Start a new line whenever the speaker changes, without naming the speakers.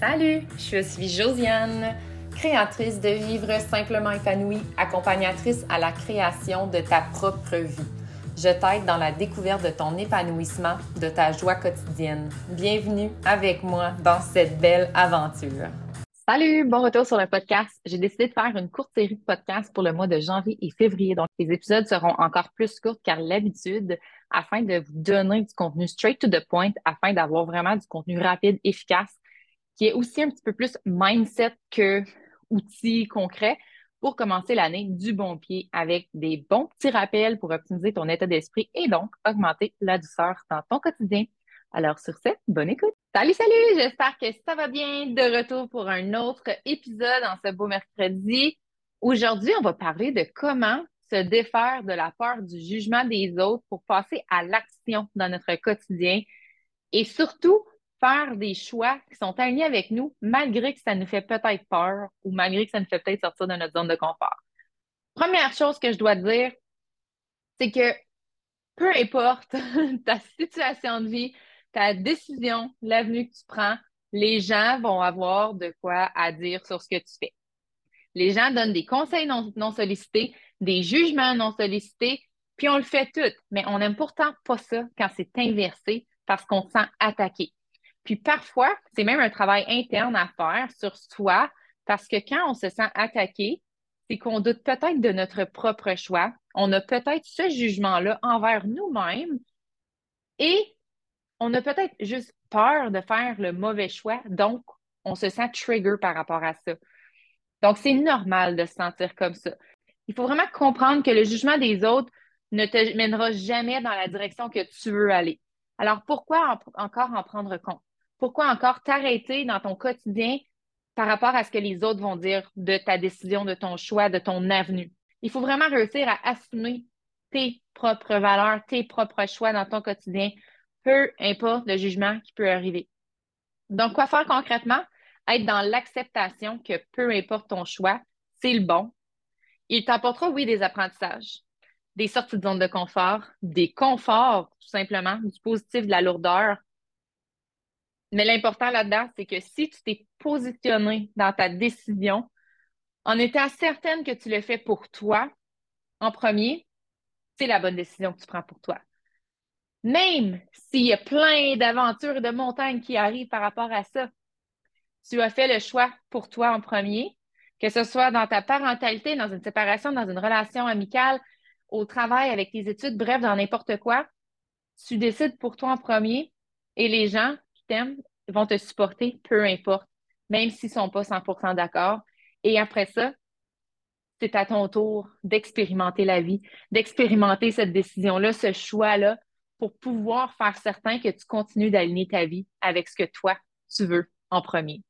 Salut, je suis Josiane, créatrice de Vivre simplement épanouie, accompagnatrice à la création de ta propre vie. Je t'aide dans la découverte de ton épanouissement, de ta joie quotidienne. Bienvenue avec moi dans cette belle aventure.
Salut, bon retour sur le podcast. J'ai décidé de faire une courte série de podcasts pour le mois de janvier et février. Donc, les épisodes seront encore plus courts qu'à l'habitude afin de vous donner du contenu straight to the point, afin d'avoir vraiment du contenu rapide, efficace, qui est aussi un petit peu plus mindset que outils concrets pour commencer l'année du bon pied avec des bons petits rappels pour optimiser ton état d'esprit et donc augmenter la douceur dans ton quotidien. Alors sur ce, bonne écoute. Salut, salut, j'espère que ça va bien. De retour pour un autre épisode en ce beau mercredi. Aujourd'hui, on va parler de comment se défaire de la peur du jugement des autres pour passer à l'action dans notre quotidien et surtout faire des choix qui sont alignés avec nous malgré que ça nous fait peut-être peur ou malgré que ça nous fait peut-être sortir de notre zone de confort. Première chose que je dois dire, c'est que peu importe ta situation de vie, ta décision, l'avenue que tu prends, les gens vont avoir de quoi à dire sur ce que tu fais. Les gens donnent des conseils non, sollicités, des jugements non sollicités, puis on le fait tout. Mais on n'aime pourtant pas ça quand c'est inversé parce qu'on se sent attaqué. Puis parfois, c'est même un travail interne à faire sur soi parce que quand on se sent attaqué, c'est qu'on doute peut-être de notre propre choix. On a peut-être ce jugement-là envers nous-mêmes et on a peut-être juste peur de faire le mauvais choix, donc on se sent trigger par rapport à ça. Donc, c'est normal de se sentir comme ça. Il faut vraiment comprendre que le jugement des autres ne te mènera jamais dans la direction que tu veux aller. Alors, pourquoi encore en prendre compte? Pourquoi encore t'arrêter dans ton quotidien par rapport à ce que les autres vont dire de ta décision, de ton choix, de ton avenue? Il faut vraiment réussir à assumer tes propres valeurs, tes propres choix dans ton quotidien peu importe le jugement qui peut arriver. Donc, quoi faire concrètement? Être dans l'acceptation que peu importe ton choix, c'est le bon. Il t'apportera, oui, des apprentissages, des sorties de zone de confort, des conforts, tout simplement, du positif, de la lourdeur. Mais l'important là-dedans, c'est que si tu t'es positionné dans ta décision en étant certaine que tu le fais pour toi en premier, c'est la bonne décision que tu prends pour toi. Même s'il y a plein d'aventures et de montagnes qui arrivent par rapport à ça, tu as fait le choix pour toi en premier, que ce soit dans ta parentalité, dans une séparation, dans une relation amicale, au travail, avec tes études, bref, dans n'importe quoi. Tu décides pour toi en premier et les gens vont te supporter, peu importe, même s'ils ne sont pas 100% d'accord. Et après ça, c'est à ton tour d'expérimenter la vie, d'expérimenter cette décision-là, ce choix-là, pour pouvoir faire certain que tu continues d'aligner ta vie avec ce que toi, tu veux en premier.